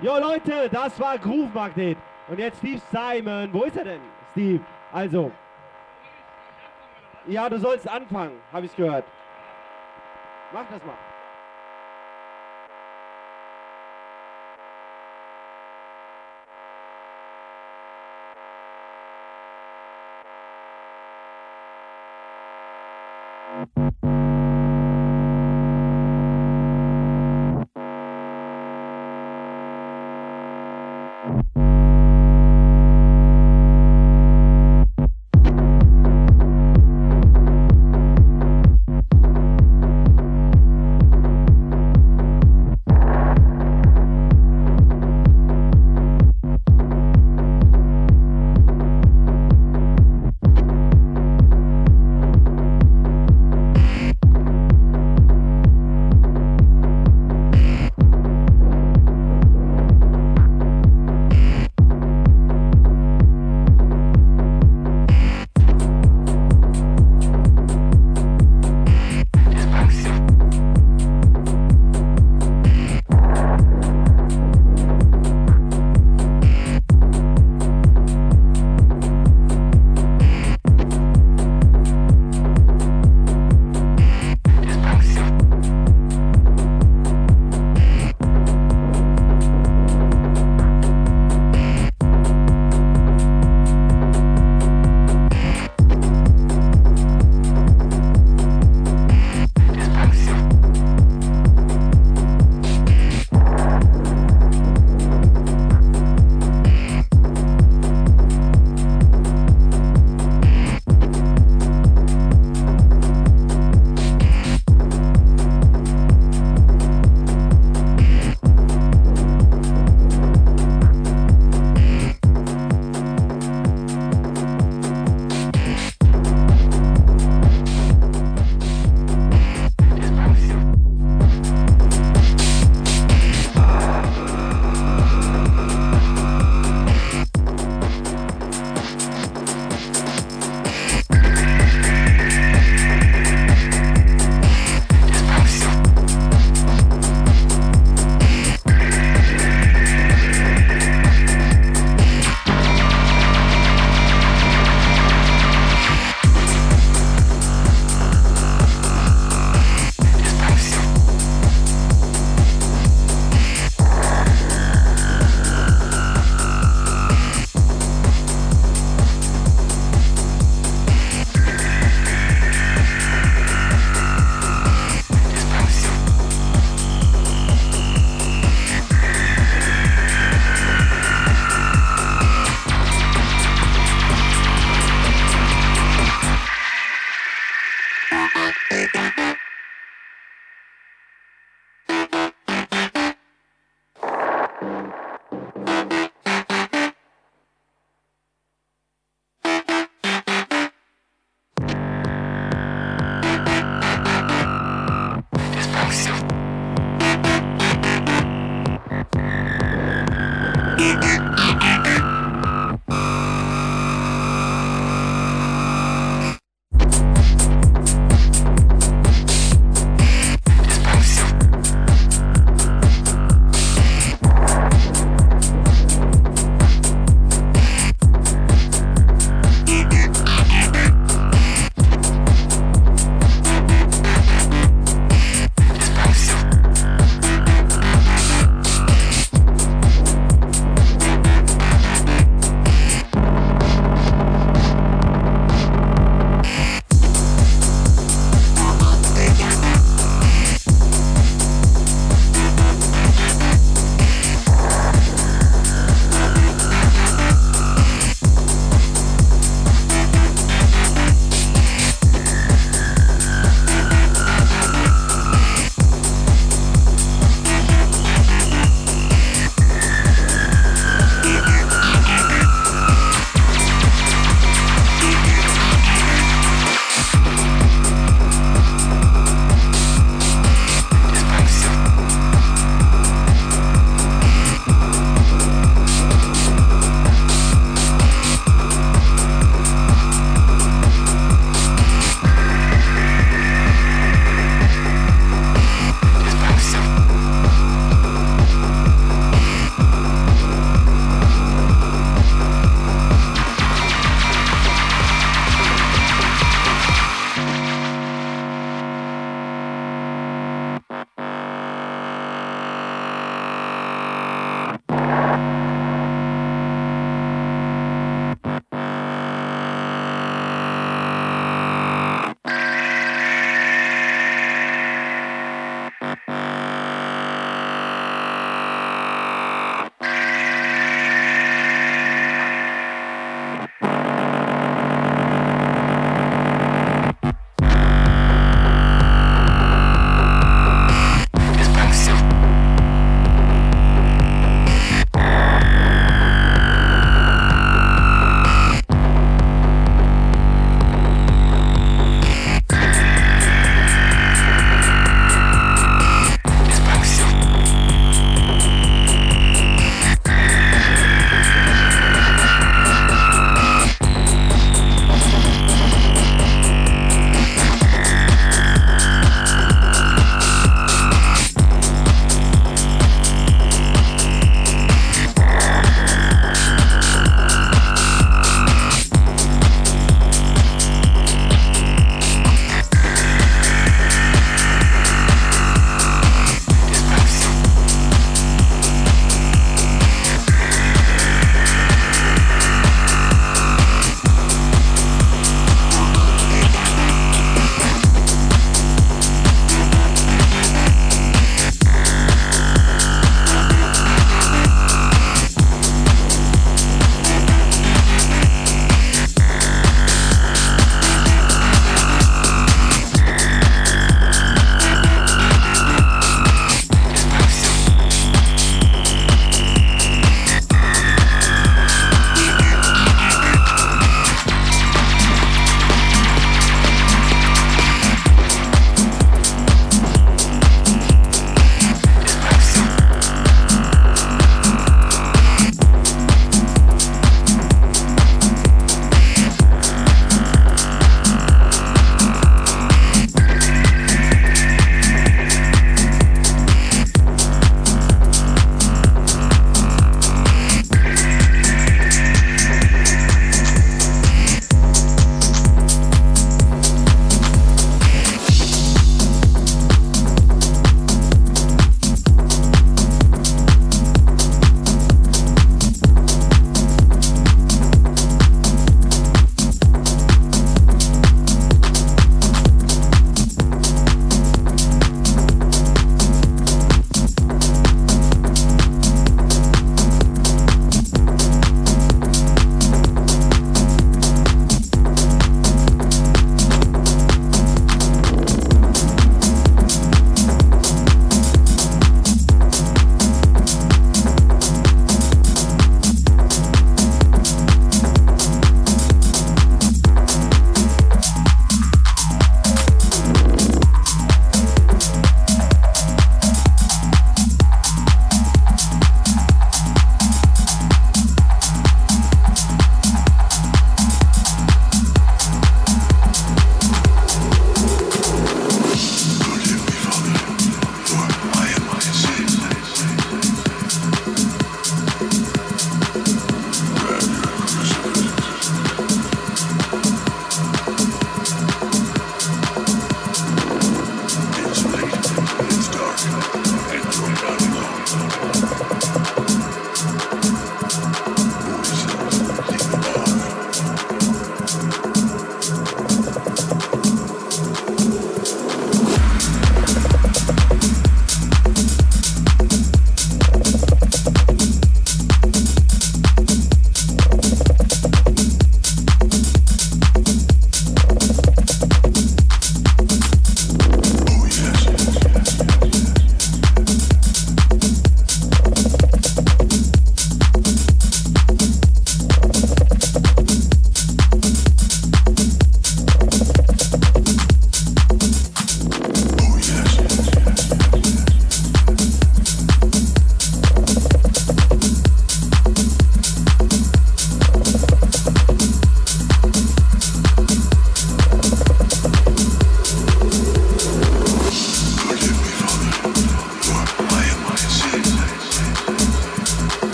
Jo Leute, das war Groove Magnet. Und jetzt Steve Simon. Wo ist er denn? Steve. Also. Ja, du sollst anfangen, habe ich gehört. Mach das mal.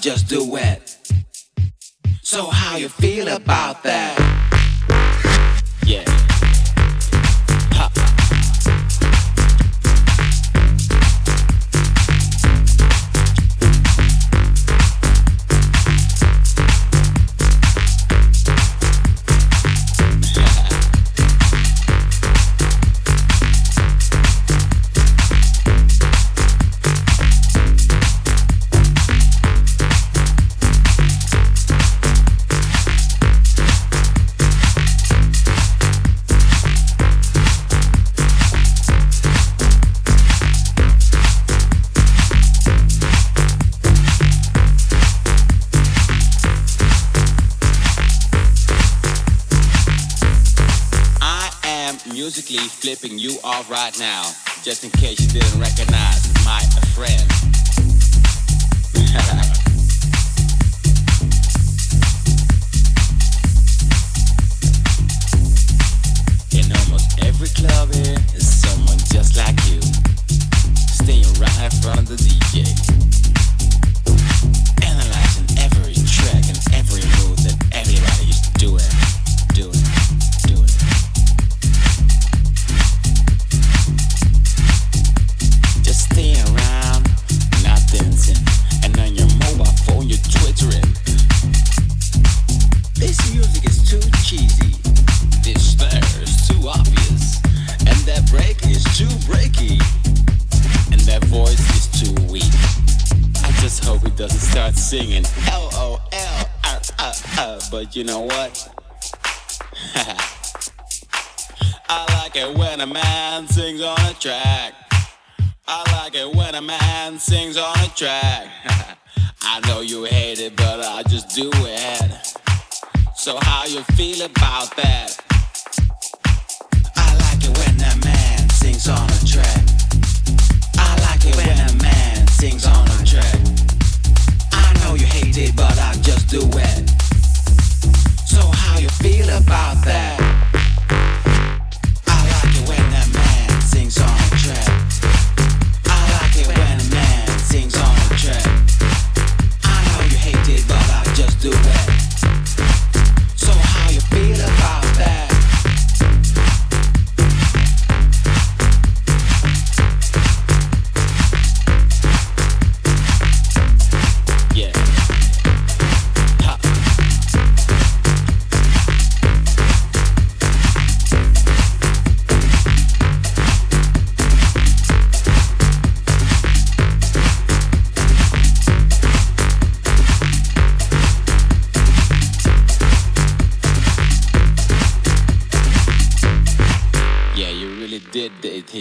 just do it. So how you feel about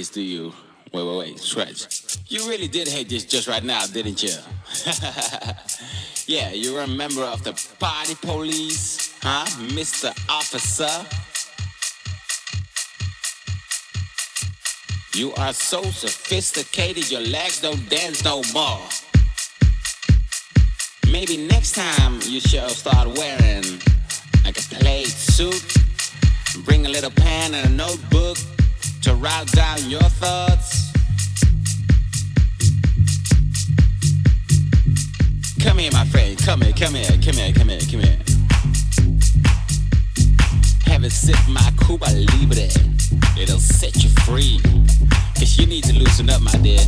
to you. Wait, wait, wait, scratch. You really did hate this just right now, didn't you? yeah, you're a member of the party police, huh, Mr. Officer? You are so sophisticated, your legs don't dance no more. Maybe next time you should start wearing like a plaid suit. Bring a little pen and a notebook to write down your thoughts. Come here, my friend. Come here, come here, come here, come here, come here. Have a sip, my Cuba Libre. It'll set you free. Cause you need to loosen up, my dear.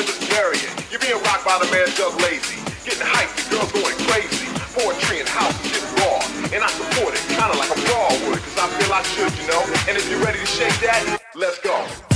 carrying. You're being rocked by the man just Lazy. Getting hyped, the girls going crazy. Poetry and house shit raw. And I support it, kinda like a raw would, cause I feel I should, you know. And if you're ready to shake that, let's go.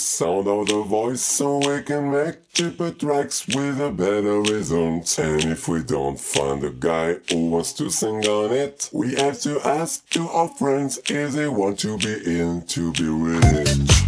Sound of the voice so we can make cheaper tracks with a better result. And if we don't find a guy who wants to sing on it, we have to ask to our friends if they want to be in to be with To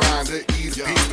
trying to eat a piece